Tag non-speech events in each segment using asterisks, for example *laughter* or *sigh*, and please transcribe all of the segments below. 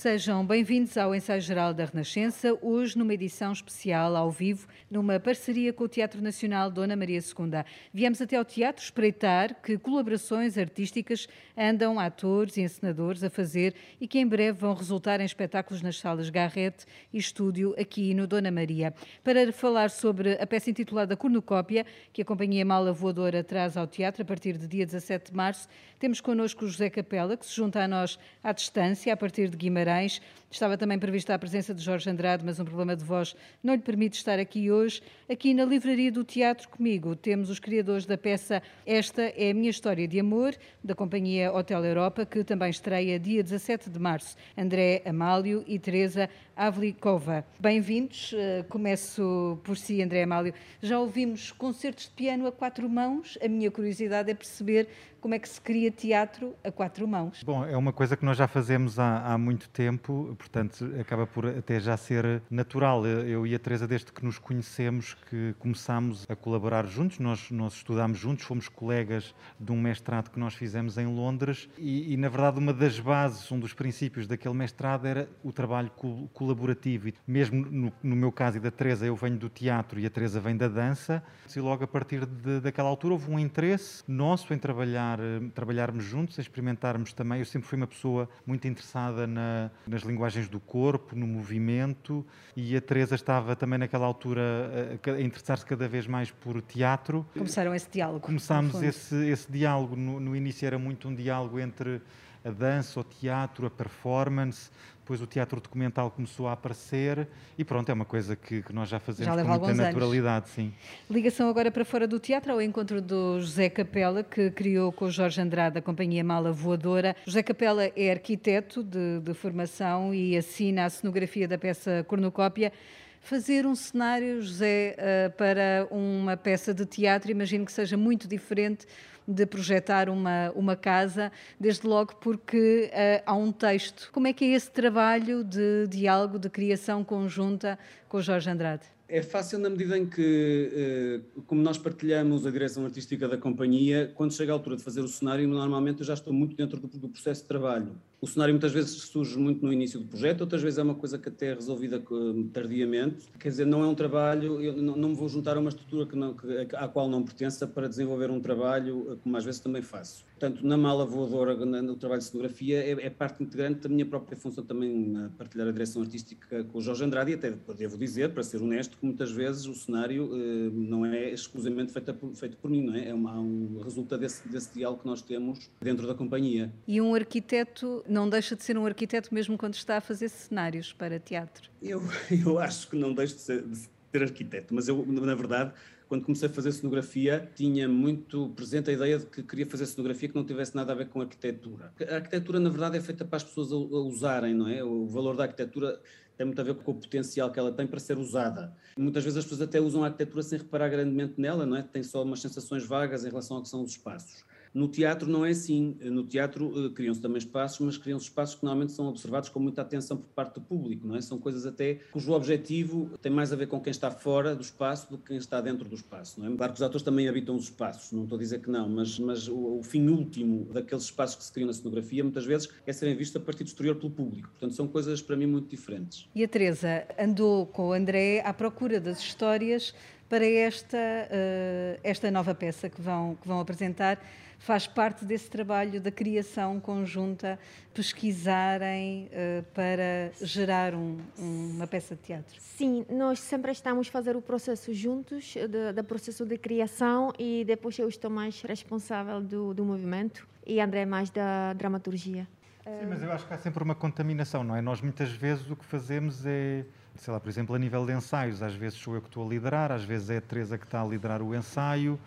Sejam bem-vindos ao Ensaio Geral da Renascença, hoje numa edição especial ao vivo, numa parceria com o Teatro Nacional Dona Maria II. Viemos até ao teatro espreitar que colaborações artísticas andam atores e encenadores a fazer e que em breve vão resultar em espetáculos nas salas Garrete e Estúdio aqui no Dona Maria. Para falar sobre a peça intitulada Cornucópia, que a Companhia Mala Voadora traz ao teatro a partir de dia 17 de março, temos connosco o José Capela, que se junta a nós à distância, a partir de Guimarães Guimarães. Estava também prevista a presença de Jorge Andrade, mas um problema de voz não lhe permite estar aqui hoje. Aqui na Livraria do Teatro comigo temos os criadores da peça Esta é a Minha História de Amor, da companhia Hotel Europa, que também estreia dia 17 de março. André Amálio e Teresa Avlikova. Bem-vindos. Eh, começo por si, André Amálio. Já ouvimos concertos de piano a quatro mãos. A minha curiosidade é perceber como é que se cria teatro a quatro mãos. Bom, é uma coisa que nós já fazemos há, há muito tempo, portanto, acaba por até já ser natural. Eu e a Teresa, desde que nos conhecemos, que começámos a colaborar juntos, nós, nós estudámos juntos, fomos colegas de um mestrado que nós fizemos em Londres e, e, na verdade, uma das bases, um dos princípios daquele mestrado era o trabalho colaborativo. E mesmo no, no meu caso e da Teresa, eu venho do teatro e a Teresa vem da dança, e logo a partir de, daquela altura houve um interesse nosso em trabalhar, trabalharmos juntos, em experimentarmos também. Eu sempre fui uma pessoa muito interessada na, nas linguagens do corpo, no movimento, e a Teresa estava também naquela altura a, a interessar-se cada vez mais por teatro. Começaram esse diálogo. Começámos esse, esse diálogo. No, no início era muito um diálogo entre a dança, o teatro, a performance, depois o teatro documental começou a aparecer e pronto, é uma coisa que, que nós já fazemos já com muita naturalidade, anos. sim. Ligação agora para fora do teatro ao encontro do José Capela, que criou com o Jorge Andrade a companhia Mala Voadora. José Capela é arquiteto de, de formação e assina a cenografia da peça Cornucópia fazer um cenário, José, eh, para uma peça de teatro, imagino que seja muito diferente de projetar uma, uma casa, desde logo porque uh, há um texto. Como é que é esse trabalho de diálogo, de criação conjunta com Jorge Andrade? É fácil na medida em que, eh, como nós partilhamos a direção artística da companhia, quando chega a altura de fazer o cenário, normalmente eu já estou muito dentro do, processo de trabalho. O cenário muitas vezes surge muito no início do projeto, outras vezes é uma coisa que até é resolvida eh, tardiamente. Quer dizer, não é um trabalho, eu não, me vou juntar a uma estrutura que não, que, à qual não pertença para desenvolver um trabalho, como às vezes também faço. Portanto, na mala voadora, no trabalho de cenografia, é, é, parte integrante da minha própria função também a partilhar a direção artística com o Jorge Andrade e até devo dizer, para ser honesto, que muitas vezes o cenário eh, não é exclusivamente feito por, feito por mim, não é? É uma, um resulta desse, desse diálogo que nós temos dentro da companhia. E um arquiteto não deixa de ser um arquiteto mesmo quando está a fazer cenários para teatro? Eu, *laughs* eu acho que não deixo de ser, de ser arquiteto, mas eu, na verdade, quando comecei a fazer cenografia, tinha muito presente a ideia de que queria fazer cenografia que não tivesse nada a ver com arquitetura. A arquitetura, na verdade, é feita para as pessoas a, usarem, não é? O valor da arquitetura tem muito a ver com o potencial que ela tem para ser usada. Muitas vezes as pessoas até usam a arquitetura sem reparar grandemente nela, não é? Tem só umas sensações vagas em relação ao que são os espaços. No teatro não é assim. No teatro uh, criam-se também espaços, mas criam-se espaços que normalmente são observados com muita atenção por parte do público, não é? São coisas até cujo objetivo tem mais a ver com quem está fora do espaço do que quem está dentro do espaço, não é? Claro que os atores também habitam os espaços, não estou a dizer que não, mas, mas o, o fim último daqueles espaços que se criam na cenografia muitas vezes é serem vistos a partir do exterior pelo público. Portanto, são coisas para mim muito diferentes. E a Teresa andou com o André à procura das histórias para esta, uh, esta nova peça que vão, que vão apresentar faz parte desse trabalho da criação conjunta, pesquisarem uh, para gerar um, um, uma peça de teatro? Sim, nós sempre estamos a fazer o processo juntos, do processo de criação, e depois eu estou mais responsável do, do movimento e André mais da dramaturgia. Sim, mas eu acho que há sempre uma contaminação, não é? Nós muitas vezes o que fazemos é, sei lá, por exemplo, a nível de ensaios, às vezes sou eu que estou a liderar, às vezes é a Teresa que está a liderar o ensaio,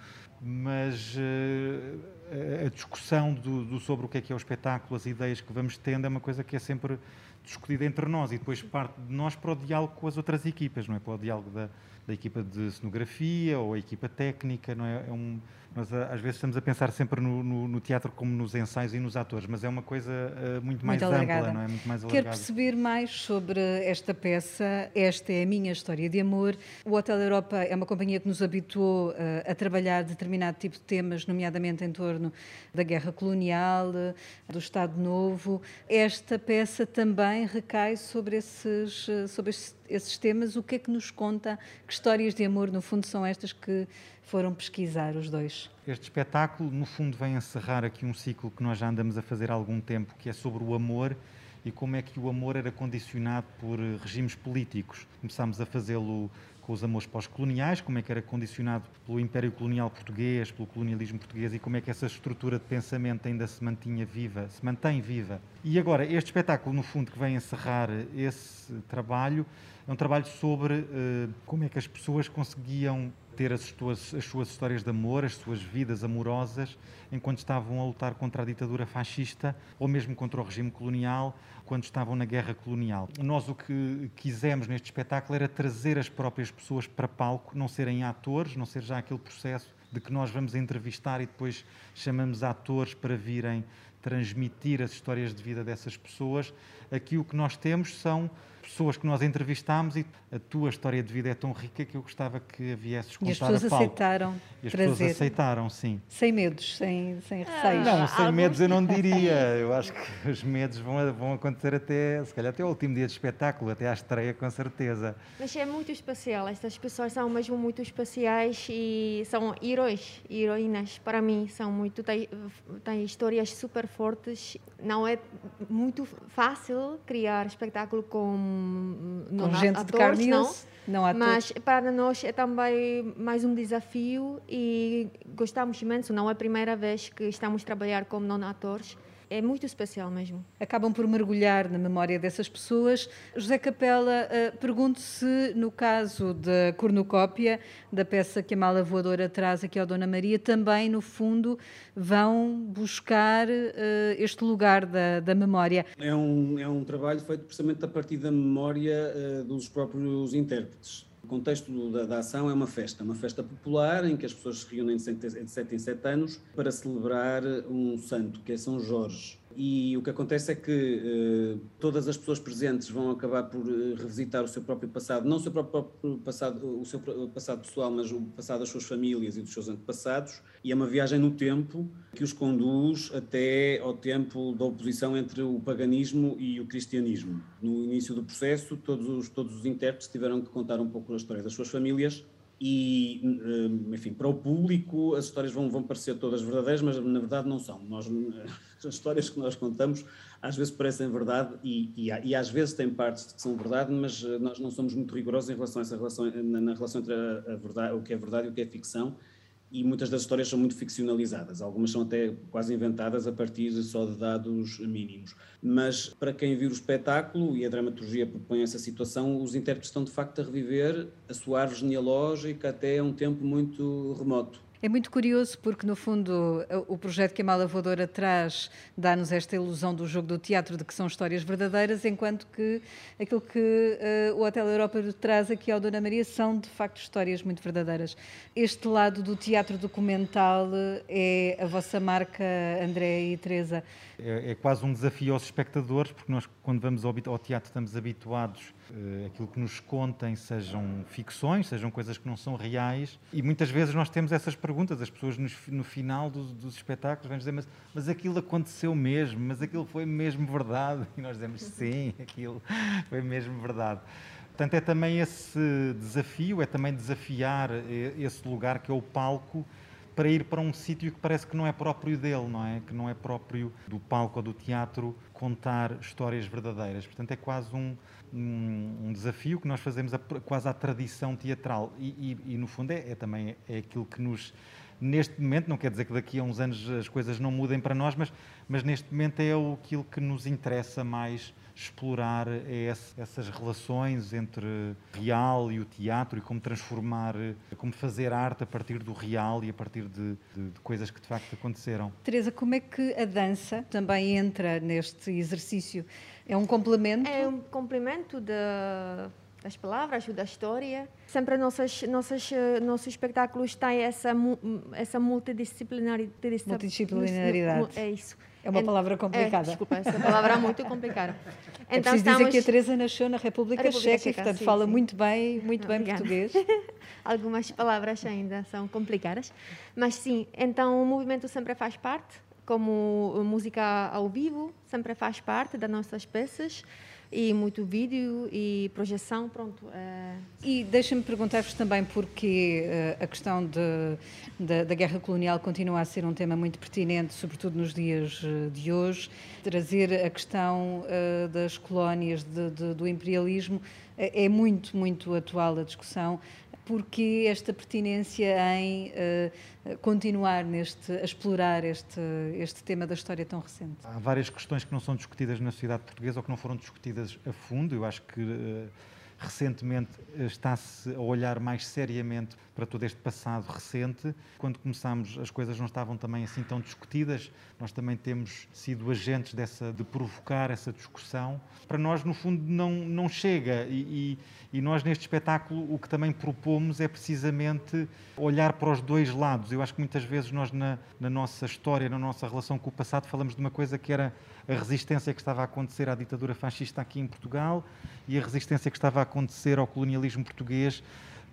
mas uh, a discussão do, do, sobre o que é que é o espetáculo, as ideias que vamos tendo, é uma coisa que é sempre discutida entre nós e depois parte de nós para o diálogo com as outras equipas, não é? Para o diálogo da, da equipa de cenografia ou a equipa técnica, não é? é um, nós às vezes estamos a pensar sempre no, no, no, teatro como nos ensaios e nos atores, mas é uma coisa uh, muito mais muito ampla, não é? Muito mais Quero perceber mais sobre esta peça. esta é a minha história de amor. O Hotel Europa é uma companhia que nos habituou uh, a trabalhar determinado tipo de temas, nomeadamente em torno da guerra colonial, do Estado Novo. Esta peça também recai sobre esses, sobre esses temas. O que é que nos conta? Que histórias de amor, no fundo, são estas que foram pesquisar os dois? Este espetáculo, no fundo, vem encerrar aqui um ciclo que nós já andamos a fazer há algum tempo, que é sobre o amor e como é que o amor era condicionado por eh, regimes políticos. Começámos a fazê-lo com os amores pós-coloniais, como é que era condicionado pelo Império Colonial Português, pelo colonialismo português e como é que essa estrutura de pensamento ainda se mantinha viva, se mantém viva. E agora, este espetáculo, no fundo, que vem encerrar esse trabalho, é um trabalho sobre uh, como é que as pessoas conseguiam ter as suas, as suas histórias de amor, as suas vidas amorosas, enquanto estavam a lutar contra a ditadura fascista ou mesmo contra o regime colonial, quando estavam na guerra colonial. Nós o que quisemos neste espetáculo era trazer as próprias pessoas para palco, não serem atores, não ser já aquele processo de que nós vamos entrevistar e depois chamamos atores para virem transmitir as histórias de vida dessas pessoas. Aqui o que nós temos são pessoas que nós entrevistámos e a tua história de vida é tão rica que eu gostava que a viesses contar E as pessoas aceitaram E as trazer. pessoas aceitaram, sim. Sem medos, sem, sem receios. Não, sem medos eu não *laughs* diria. Eu acho que os medos vão, vão acontecer até, se calhar, até o último dia de espetáculo, até à estreia, com certeza. Mas é muito especial. Estas pessoas são mesmo muito especiais e são heróis, heroínas. Para mim, são muito. Têm, têm histórias super fortes. Não é muito fácil criar espetáculo com com gente atores, de carne não, não? Há mas para nós é também mais um desafio e gostamos imenso. Não é a primeira vez que estamos a trabalhar como não atores é muito especial mesmo. Acabam por mergulhar na memória dessas pessoas. José Capela, uh, pergunto se no caso da cornucópia, da peça que a mala voadora traz aqui ao Dona Maria, também no fundo vão buscar uh, este lugar da, da memória. É um, é um trabalho feito precisamente a partir da memória uh, dos próprios intérpretes. O contexto da, da, ação é uma festa, uma festa popular em que as pessoas se reúnem de 7 em 7 anos para celebrar um santo, que é São Jorge. E o que acontece é que uh, todas as pessoas presentes vão acabar por uh, revisitar o seu próprio passado, não o seu próprio passado, o seu passado pessoal, mas o passado das suas famílias e dos seus antepassados. E é uma viagem no tempo que os conduz até ao tempo da oposição entre o paganismo e o cristianismo. No início do processo, todos os, todos os intérpretes tiveram que contar um pouco a história das suas famílias e, eh, enfim, para o público as histórias vão, vão parecer todas verdadeiras, mas na verdade não são. Nós, *laughs* as histórias que nós contamos às vezes parecem verdade e, e, e, às vezes têm partes que são verdade, mas eh, nós não somos muito rigorosos em relação a essa relação, na, na relação entre a, a verdade, o que é verdade e o que é ficção e muitas das histórias são muito ficcionalizadas, algumas são até quase inventadas a partir só de dados mínimos. Mas para quem viu o espetáculo e a dramaturgia propõe essa situação, os intérpretes estão de facto a reviver a sua árvore genealógica até um tempo muito remoto. É muito curioso porque, no fundo, o projeto que a Mala Voadora traz dá-nos esta ilusão do jogo do teatro de que são histórias verdadeiras, enquanto que aquilo que uh, o Hotel Europa traz aqui ao Dona Maria são, de facto, histórias muito verdadeiras. Este lado do teatro documental é a vossa marca, André e Teresa? É, é quase um desafio aos espectadores, porque nós, quando vamos ao, ao teatro, estamos habituados aquilo que nos contem sejam ficções, sejam coisas que não são reais, e muitas vezes nós temos essas perguntas, as pessoas no, no final dos, dos espetáculos vêm dizer, mas, mas aquilo aconteceu mesmo, mas aquilo foi mesmo verdade, *laughs* e nós dizemos, sim, aquilo foi mesmo verdade. Portanto, é também esse desafio, é também desafiar esse lugar que é o palco, para ir para um sítio que parece que não é próprio dele, não é? Que não é próprio do palco ou do teatro contar histórias verdadeiras. Portanto, é quase um, um, desafio que nós fazemos a, quase à tradição teatral. E, e, e no fundo, é, é, também é aquilo que nos. Neste momento, não quer dizer que daqui a uns anos as coisas não mudem para nós, mas, mas neste momento é aquilo que nos interessa mais explorar esse, essas relações entre real e o teatro e como transformar, como fazer arte a partir do real e a partir de, de, de coisas que de facto aconteceram. Teresa, como é que a dança também entra neste exercício? É um complemento? É um complemento da das palavras ou da história. Sempre nossas, nossas, nossos espetáculos têm essa, essa multidisciplinaridade. Multidisciplinaridade. É isso. É uma palavra complicada. É, desculpa, essa palavra é muito complicada. *laughs* É então, preciso estamos... dizer que a Teresa nasceu na República, República Checa, e, portanto, sim, fala sim. muito bem, muito bem português. *laughs* Algumas palavras ainda são complicadas. Mas sim, então o movimento sempre faz parte, como música ao vivo, sempre faz parte das nossas peças e muito vídeo e projeção, pronto. É... E deixa-me perguntar-vos também porque uh, a questão de, de, da guerra colonial continua a ser um tema muito pertinente, sobretudo nos dias uh, de hoje. Trazer a questão uh, das colónias, de, do imperialismo, é muito, muito atual a discussão porque esta pertinência em uh, continuar neste, a explorar este, este tema da história tão recente? Há várias questões que não são discutidas na sociedade portuguesa ou que não foram discutidas a fundo. Eu acho que uh, recentemente está-se a olhar mais seriamente para todo este passado recente. Quando começámos, as coisas não estavam também assim tão discutidas. Nós também temos sido agentes dessa, de provocar essa discussão. Para nós, no fundo, não, não chega. E, e, e nós, neste espetáculo, o que também propomos é precisamente olhar para os dois lados. Eu acho que muitas vezes nós, na, na nossa história, na nossa relação com o passado, falamos de uma coisa que era a resistência que estava a acontecer à ditadura fascista aqui em Portugal e a resistência que estava a acontecer ao colonialismo português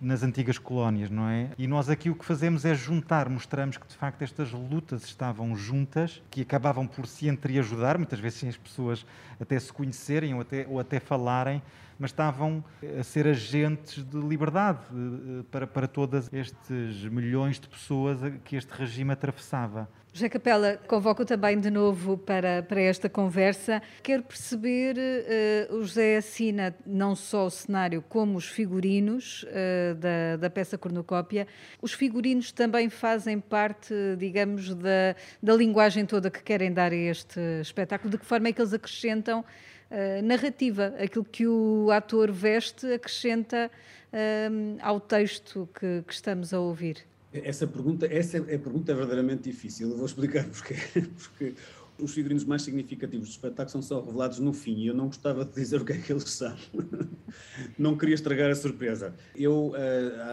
nas antigas colónias, não é? E nós aqui o que fazemos é juntar, mostramos que de facto estas lutas estavam juntas, que acabavam por se entreajudar, muitas vezes sem as pessoas até se conhecerem ou até, ou até falarem, mas estavam a ser agentes de liberdade eh, para, para todos estes milhões de pessoas que este regime atravessava. José Capela, convoco também de novo para, para esta conversa. Quero perceber, uh, o José assina não só o cenário como os figurinos uh, da, da peça cornucópia. Os figurinos também fazem parte, digamos, da, da linguagem toda que querem dar a este espetáculo. De que forma é que eles acrescentam uh, narrativa? Aquilo que o ator veste acrescenta ao texto que, que estamos a ouvir? Essa pergunta, essa é a pergunta verdadeiramente difícil. Eu vou explicar *laughs* porquê. Porque os figurinos mais significativos do espetáculo são só revelados no fim e eu não gostava de dizer o que é que eles são. *laughs* não queria estragar a surpresa. Eu, uh,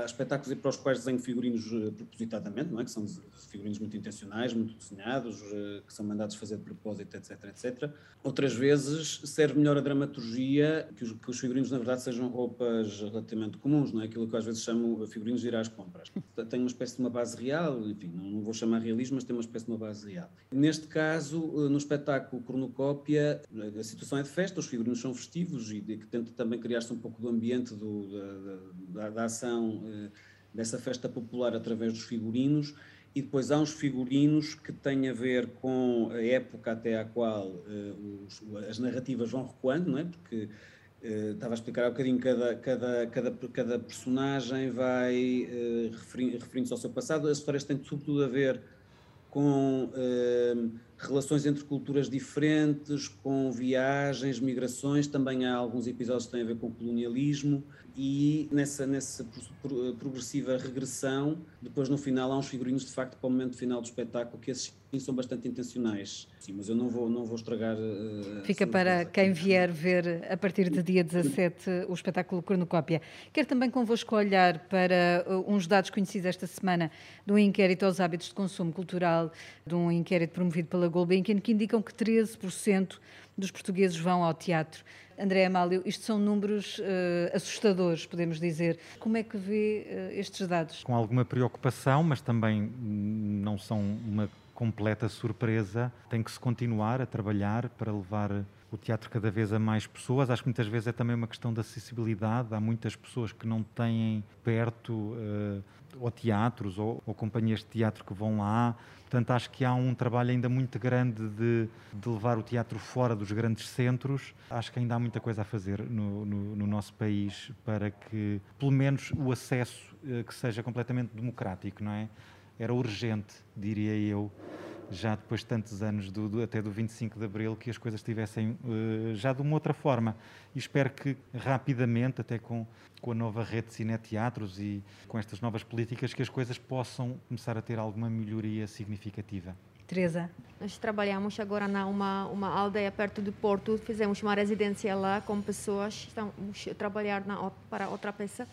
há espetáculos para os quais desenho figurinos uh, propositadamente, não é? que são figurinos muito intencionais, muito desenhados, uh, que são mandados fazer de propósito, etc, etc. Outras vezes serve melhor a dramaturgia que os, que os figurinos, na verdade, sejam roupas relativamente comuns, não é? Aquilo que às vezes chamo figurinos de ir às compras. Tem uma espécie de uma base real, enfim, não, não vou chamar realismo, mas tem uma espécie de uma base real. Neste caso, no espetáculo Cornucópia, a situação é de festa, os figurinos são festivos e que tenta também criar-se um pouco do ambiente do, da, da, da, ação eh, dessa festa popular através dos figurinos. E depois há uns figurinos que têm a ver com a época até à qual eh, os, as narrativas vão recuando, não é? Porque Uh, estava a explicar há um bocadinho, cada, cada, cada, cada personagem vai uh, referindo-se ao seu passado. As histórias têm sobretudo a ver com uh, relações entre culturas diferentes, com viagens, migrações, também há alguns episódios que têm a ver com colonialismo e nessa, nessa progressiva regressão, depois no final há uns figurinos de facto para o momento final do espetáculo que esses sim são bastante intencionais. Sim, mas eu não vou, não vou estragar. Uh, Fica para quem vier ver a partir do dia 17 o espetáculo Cornucópia. Quero também convosco olhar para uns dados conhecidos esta semana do inquérito aos hábitos de consumo cultural, de um inquérito promovido pela Gulbenkian, que indicam que 13% dos portugueses vão ao teatro. André Amálio, isto são números uh, assustadores, podemos dizer. Como é que vê uh, estes dados? Com alguma preocupação, mas também não são uma completa surpresa. Tem que se continuar a trabalhar para levar o teatro cada vez a mais pessoas. Acho que muitas vezes é também uma questão de acessibilidade. Há muitas pessoas que não têm perto uh, ou teatros ou, ou, companhias de teatro que vão lá. Portanto, acho que há um trabalho ainda muito grande de, de, levar o teatro fora dos grandes centros. Acho que ainda há muita coisa a fazer no, no, no nosso país para que, pelo menos, o acesso uh, que seja completamente democrático, não é? Era urgente, diria eu, já depois de tantos anos, do, do, até do 25 de Abril, que as coisas estivessem uh, já de uma outra forma. E espero que rapidamente, até com, com a nova rede de cineteatros e com estas novas políticas, que as coisas possam começar a ter alguma melhoria significativa. Teresa. Nós trabalhamos agora numa uma aldeia perto do Porto, fizemos uma residência lá com pessoas, estamos a trabalhar na, para outra peça.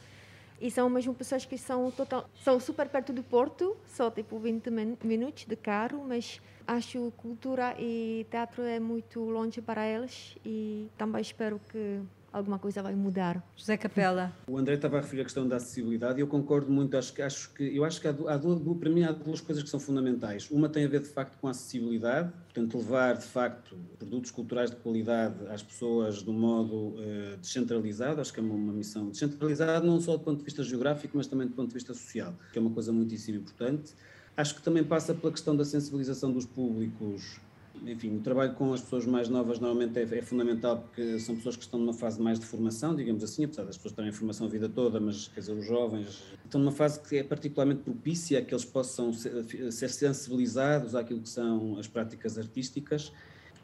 E são mesmo pessoas que são, total, são super perto do Porto, só tipo 20 minutos de carro, mas acho cultura e teatro é muito longe para eles e também espero que alguma coisa vai mudar. José Capela. O André estava a referir a questão da acessibilidade e eu concordo muito. Acho, acho que, eu acho que há, há duas, para mim há duas coisas que são fundamentais. Uma tem a ver de facto com a acessibilidade, portanto levar de facto produtos culturais de qualidade às pessoas de um modo uh, descentralizado. Acho que é uma, uma missão descentralizada não só do ponto de vista geográfico, mas também do ponto de vista social, que é uma coisa muitíssimo importante. Acho que também passa pela questão da sensibilização dos públicos enfim, o trabalho com as pessoas mais novas normalmente é, é, fundamental porque são pessoas que estão numa fase mais de formação, digamos assim, apesar das pessoas terem formação a vida toda, mas quer dizer, os jovens estão numa fase que é particularmente propícia a que eles possam ser, ser sensibilizados àquilo que são as práticas artísticas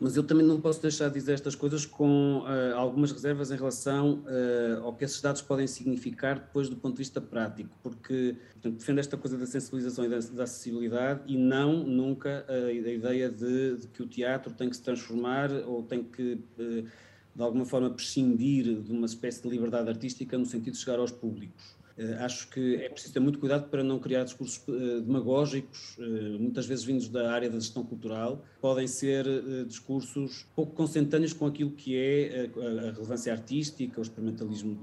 mas eu também não posso deixar de dizer estas coisas com uh, algumas reservas em relação uh, ao que esses dados podem significar depois do ponto de vista prático, porque portanto, defendo esta coisa da sensibilização e da, da acessibilidade e não nunca a, a ideia de, de, que o teatro tem que se transformar ou tem que uh, de alguma forma prescindir de uma espécie de liberdade artística no sentido de chegar aos públicos. Eh, acho que é preciso ter muito cuidado para não criar discursos eh, demagógicos, eh, muitas vezes vindos da área da gestão cultural, podem ser discursos pouco consentâneos com aquilo que é a relevância artística, o experimentalismo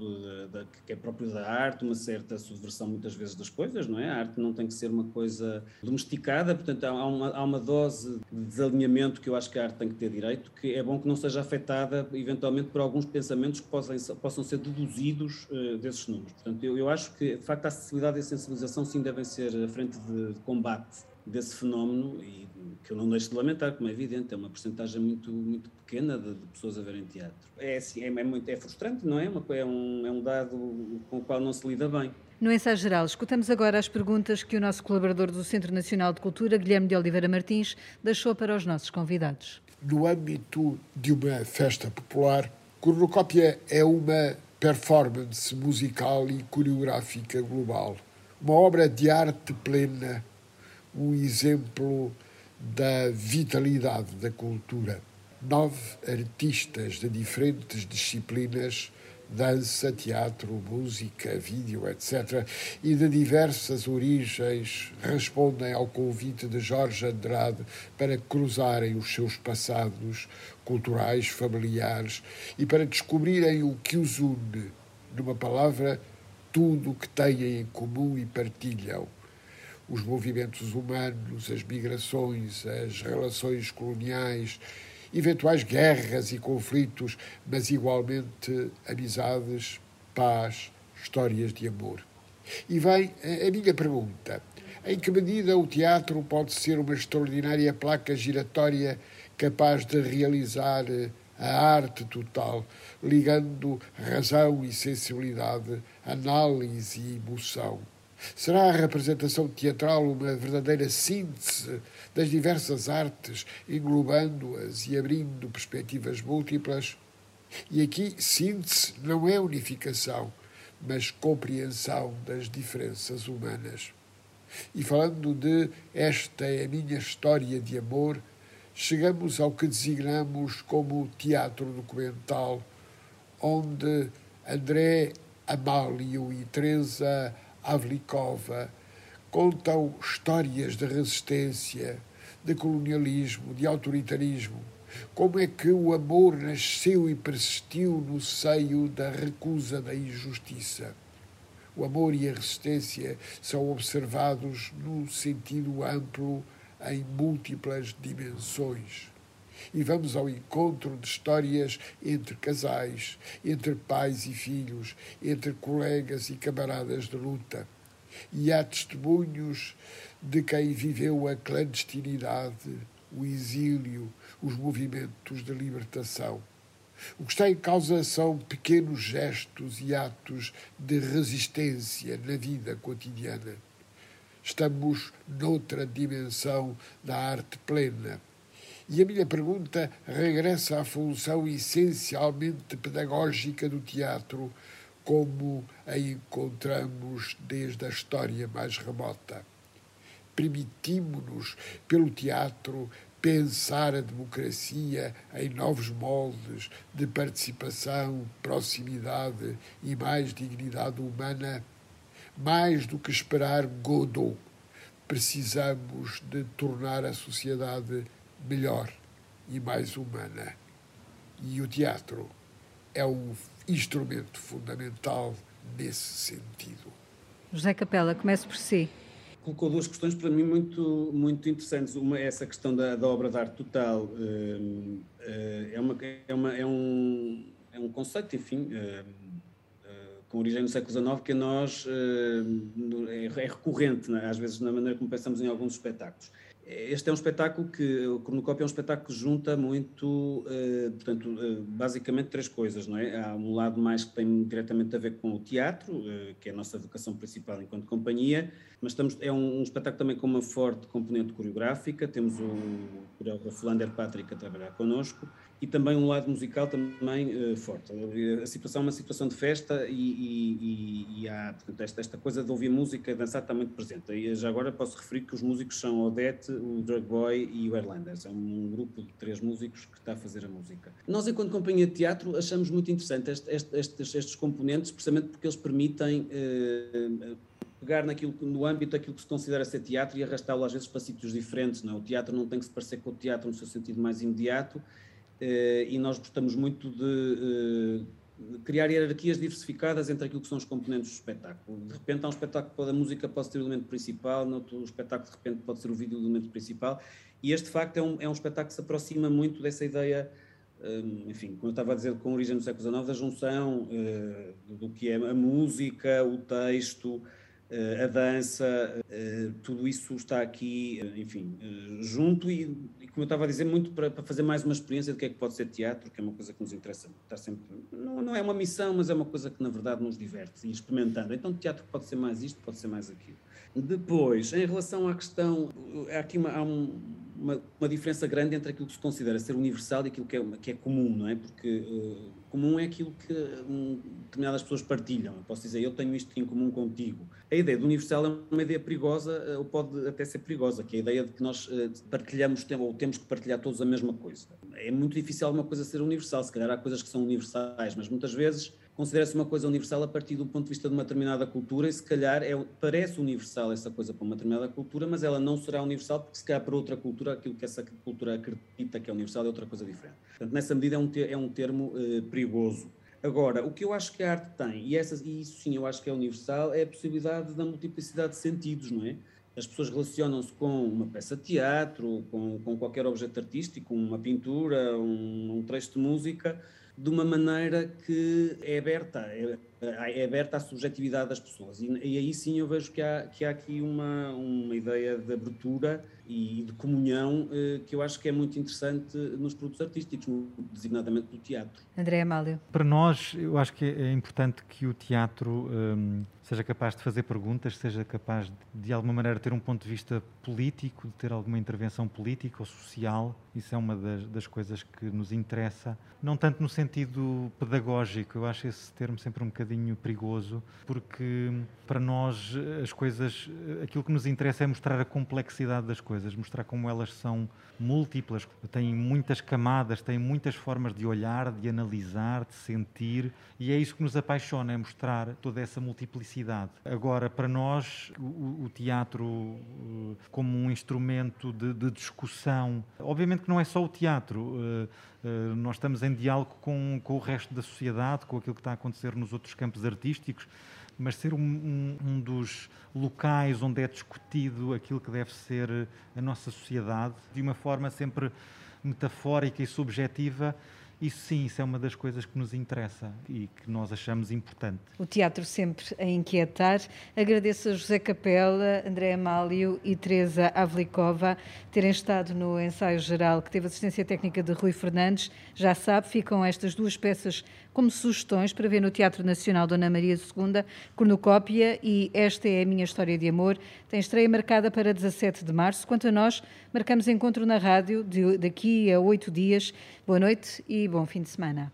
que é próprio da arte, uma certa subversão muitas vezes das coisas, não é? A arte não tem que ser uma coisa domesticada, portanto há uma, há uma dose de desalinhamento que eu acho que a arte tem que ter direito, que é bom que não seja afetada eventualmente por alguns pensamentos que possam, possam ser deduzidos desses números. Portanto, eu, eu acho acho que, de facto, a acessibilidade e a sensibilização sim devem ser a frente de, de combate desse fenómeno e que eu não deixo de lamentar, como é evidente, é uma porcentagem muito, muito pequena de, de, pessoas a verem teatro. É, assim, é, é, muito, é frustrante, não é? Uma, é, um, é um dado com o qual não se lida bem. No ensaio geral, escutamos agora as perguntas que o nosso colaborador do Centro Nacional de Cultura, Guilherme de Oliveira Martins, deixou para os nossos convidados. No âmbito de uma festa popular, cornucópia é uma performance musical e coreográfica global. Uma obra de arte plena, um exemplo da vitalidade da cultura. Nove artistas de diferentes disciplinas dança, teatro, música, vídeo, etc., e de diversas origens respondem ao convite de Jorge Andrade para cruzarem os seus passados culturais, familiares e para descobrirem o que os une, numa palavra, tudo o que têm em comum e partilham. Os movimentos humanos, as migrações, as relações coloniais, eventuais guerras e conflitos, mas igualmente amizades, paz, histórias de amor. E vem a minha pergunta: em que medida o teatro pode ser uma extraordinária placa giratória capaz de realizar a arte total, ligando razão e sensibilidade, análise e emoção? Será a representação teatral uma verdadeira síntese das diversas artes, englobando-as e abrindo perspectivas múltiplas? E aqui, síntese não é unificação, mas compreensão das diferenças humanas. E falando de esta é a minha história de amor, chegamos ao que designamos como teatro documental, onde André Amálio e Teresa Avlikova contam histórias de resistência, de colonialismo, de autoritarismo. Como é que o amor nasceu e persistiu no seio da recusa da injustiça? O amor e a resistência são observados num sentido amplo em múltiplas dimensões. E vamos ao encontro de histórias entre casais, entre pais e filhos, entre colegas e camaradas de luta. E há testemunhos de quem viveu a clandestinidade, o exílio, os movimentos de libertação. O que está em causa são pequenos gestos e atos de resistência na vida cotidiana. Estamos noutra dimensão da arte plena. E a minha pergunta regressa à função essencialmente pedagógica do teatro, como a encontramos desde a história mais remota. Permitimos-nos, pelo teatro, pensar a democracia em novos moldes de participação, proximidade e mais dignidade humana, mais do que esperar Godot, precisamos de tornar a sociedade melhor e mais humana. E o teatro é um instrumento fundamental nesse sentido. José Capela, comece por si colocou duas questões para mim muito, muito interessantes. Uma é essa questão da, da obra de arte total. Uh, uh, é, uma, é, uma, é, um, é um conceito, enfim, uh, com origem no século XIX, que a nós é, é, recorrente, né? às vezes, na maneira como pensamos em alguns espetáculos. Este é um espetáculo que, o Cornucópio é um espetáculo que junta muito, uh, portanto, uh, basicamente três coisas, não é? Há um lado mais que tem diretamente a ver com o teatro, uh, que é a nossa vocação principal enquanto companhia, mas estamos, é um, um, espetáculo também com uma forte componente coreográfica, temos o coreógrafo Lander Patrick a trabalhar connosco, e também um lado musical também uh, forte. A situação é uma situação de festa e, e, e há portanto, esta, esta, coisa de ouvir música e dançar está muito presente. E já agora posso referir que os músicos são Odette, o Drug Boy e o Erlanders. É um grupo de três músicos que está a fazer a música. Nós, enquanto companhia de teatro, achamos muito interessante estes, estes, estes componentes, precisamente porque eles permitem uh, pegar naquilo, no âmbito daquilo que se considera ser teatro e arrastá-lo às vezes para sítios diferentes. Não? É? O teatro não tem que se parecer com o teatro no seu sentido mais imediato e nós gostamos muito de, eh, criar hierarquias diversificadas entre aquilo que são os componentes do espetáculo. De repente há um espetáculo que a música pode ser o elemento principal, no outro espetáculo de repente pode ser o vídeo o elemento principal, e este de facto é um, é um espetáculo que se aproxima muito dessa ideia eh, enfim, como eu estava a dizer, com origem no século XIX, da junção do que é a música, o texto, a dança, tudo isso está aqui, enfim, junto e, como eu estava a dizer, muito para, para, fazer mais uma experiência do que é que pode ser teatro, que é uma coisa que nos interessa estar sempre. Não, não é uma missão, mas é uma coisa que na verdade nos diverte e experimentando. Então, teatro pode ser mais isto, pode ser mais aquilo. Depois, em relação à questão, há aqui uma, há um, uma, uma, diferença grande entre aquilo que se considera ser universal e aquilo que é, que é comum, não é? Porque uh, comum é aquilo que um, determinadas pessoas partilham. Eu posso dizer, eu tenho isto em comum contigo. A ideia do universal é uma ideia perigosa, uh, ou pode até ser perigosa, que é a ideia de que nós uh, partilhamos, ou temos que partilhar todos a mesma coisa. É muito difícil alguma coisa ser universal, se calhar há coisas que são universais, mas muitas vezes considera-se uma coisa universal a partir do ponto de vista de uma determinada cultura e se calhar é, parece universal essa coisa para uma determinada cultura, mas ela não será universal porque se calhar para outra cultura aquilo que essa cultura acredita que é universal é outra coisa diferente. Portanto, nessa medida é um, é um termo eh, perigoso. Agora, o que eu acho que a arte tem, e, e isso sim eu acho que é universal, é a possibilidade da multiplicidade de sentidos, não é? As pessoas relacionam-se com uma peça de teatro, com, com qualquer objeto artístico, uma pintura, um, um trecho de música, de uma maneira que é aberta, é, é aberta à subjetividade das pessoas. E, e, aí sim eu vejo que há, que há aqui uma, uma ideia de abertura e de comunhão eh, que eu acho que é muito interessante nos produtos artísticos, designadamente do teatro. André Amálio. Para nós, eu acho que é importante que o teatro. Hum, seja capaz de fazer perguntas, seja capaz de, de alguma maneira ter um ponto de vista político, de ter alguma intervenção política ou social. Isso é uma das, das coisas que nos interessa, não tanto no sentido pedagógico, eu acho esse termo sempre um bocadinho perigoso, porque para nós as coisas, aquilo que nos interessa é mostrar a complexidade das coisas, mostrar como elas são múltiplas, têm muitas camadas, têm muitas formas de olhar, de analisar, de sentir, e é isso que nos apaixona, é mostrar toda essa multiplicidade Agora, para nós, o, o teatro uh, como um instrumento de, de, discussão, obviamente que não é só o teatro. Uh, nós estamos em diálogo com, com o resto da sociedade, com aquilo que está a acontecer nos outros campos artísticos, mas ser um, um, um, dos locais onde é discutido aquilo que deve ser a nossa sociedade, de uma forma sempre metafórica e subjetiva, isso sim, isso é uma das coisas que nos interessa e que nós achamos importante. O teatro sempre a inquietar. Agradeço a José Capela, André Amálio e Teresa Avlikova terem estado no ensaio geral que teve assistência técnica de Rui Fernandes. Já sabe, ficam estas duas peças como sugestões para ver no Teatro Nacional Dona Maria II, Cornucópia e Esta é a Minha História de Amor. Tem estreia marcada para 17 de março. Quanto a nós, marcamos encontro na rádio daqui a oito dias. Boa noite e bom fim de semana.